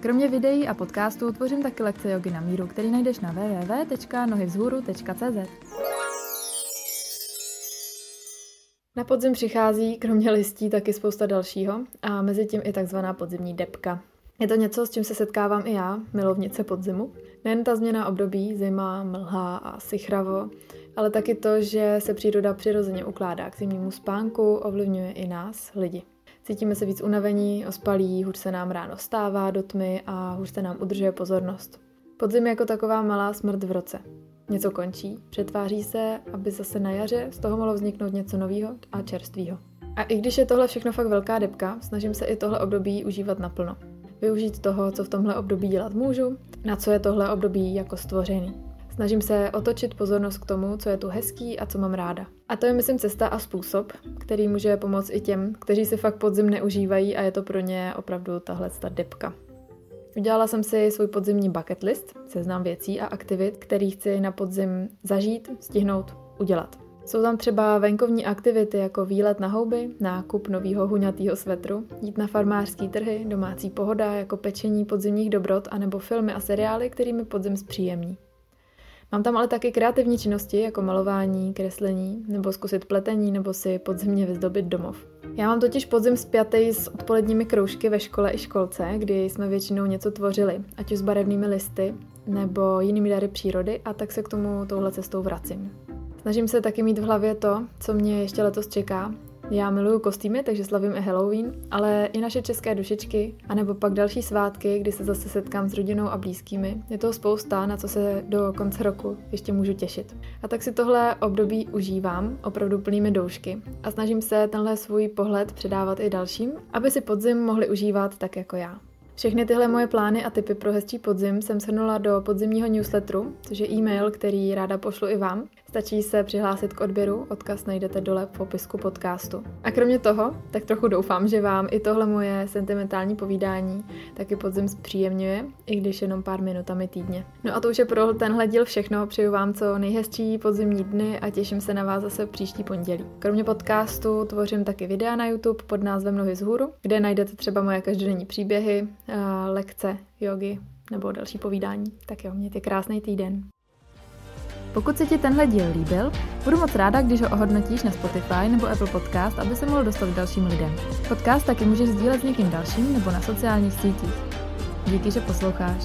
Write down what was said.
Kromě videí a podcastů tvořím taky lekce jogy na míru, který najdeš na www.nohyvzhůru.cz. Na podzim přichází kromě listí taky spousta dalšího a mezi tím i takzvaná podzimní depka. Je to něco, s čím se setkávám i já, milovnice podzimu. Nejen ta změna období, zima, mlha a sichravo, ale taky to, že se příroda přirozeně ukládá k zimnímu spánku, ovlivňuje i nás, lidi. Cítíme se víc unavení, ospalí, hůř se nám ráno stává do tmy a hůř se nám udržuje pozornost. Podzim je jako taková malá smrt v roce. Něco končí, přetváří se, aby zase na jaře z toho mohlo vzniknout něco nového a čerstvého. A i když je tohle všechno fakt velká debka, snažím se i tohle období užívat naplno. Využít toho, co v tomhle období dělat můžu, na co je tohle období jako stvořený. Snažím se otočit pozornost k tomu, co je tu hezký a co mám ráda. A to je, myslím, cesta a způsob, který může pomoct i těm, kteří si fakt podzim neužívají a je to pro ně opravdu tahle ta depka. Udělala jsem si svůj podzimní bucket list, seznam věcí a aktivit, který chci na podzim zažít, stihnout, udělat. Jsou tam třeba venkovní aktivity jako výlet na houby, nákup nového huňatého svetru, jít na farmářský trhy, domácí pohoda jako pečení podzimních dobrot anebo filmy a seriály, kterými podzim zpříjemní. Mám tam ale taky kreativní činnosti jako malování, kreslení, nebo zkusit pletení, nebo si podzimně vyzdobit domov. Já mám totiž podzim spjatý s odpoledními kroužky ve škole i školce, kdy jsme většinou něco tvořili, ať už s barevnými listy, nebo jinými dary přírody, a tak se k tomu touhle cestou vracím. Snažím se taky mít v hlavě to, co mě ještě letos čeká, já miluju kostýmy, takže slavím i Halloween, ale i naše české dušičky, anebo pak další svátky, kdy se zase setkám s rodinou a blízkými. Je toho spousta, na co se do konce roku ještě můžu těšit. A tak si tohle období užívám, opravdu plnými doušky a snažím se tenhle svůj pohled předávat i dalším, aby si podzim mohli užívat tak jako já. Všechny tyhle moje plány a typy pro hezčí podzim jsem shrnula do podzimního newsletteru, což je e-mail, který ráda pošlu i vám. Stačí se přihlásit k odběru, odkaz najdete dole v popisku podcastu. A kromě toho, tak trochu doufám, že vám i tohle moje sentimentální povídání taky podzim zpříjemňuje, i když jenom pár minutami týdně. No a to už je pro tenhle díl všechno, přeju vám co nejhezčí podzimní dny a těším se na vás zase příští pondělí. Kromě podcastu tvořím taky videa na YouTube pod názvem Nohy z hůru, kde najdete třeba moje každodenní příběhy, lekce, jogy nebo další povídání. Tak jo, mějte krásný týden. Pokud se ti tenhle díl líbil, budu moc ráda, když ho ohodnotíš na Spotify nebo Apple Podcast, aby se mohl dostat k dalším lidem. Podcast taky můžeš sdílet s někým dalším nebo na sociálních sítích. Díky, že posloucháš.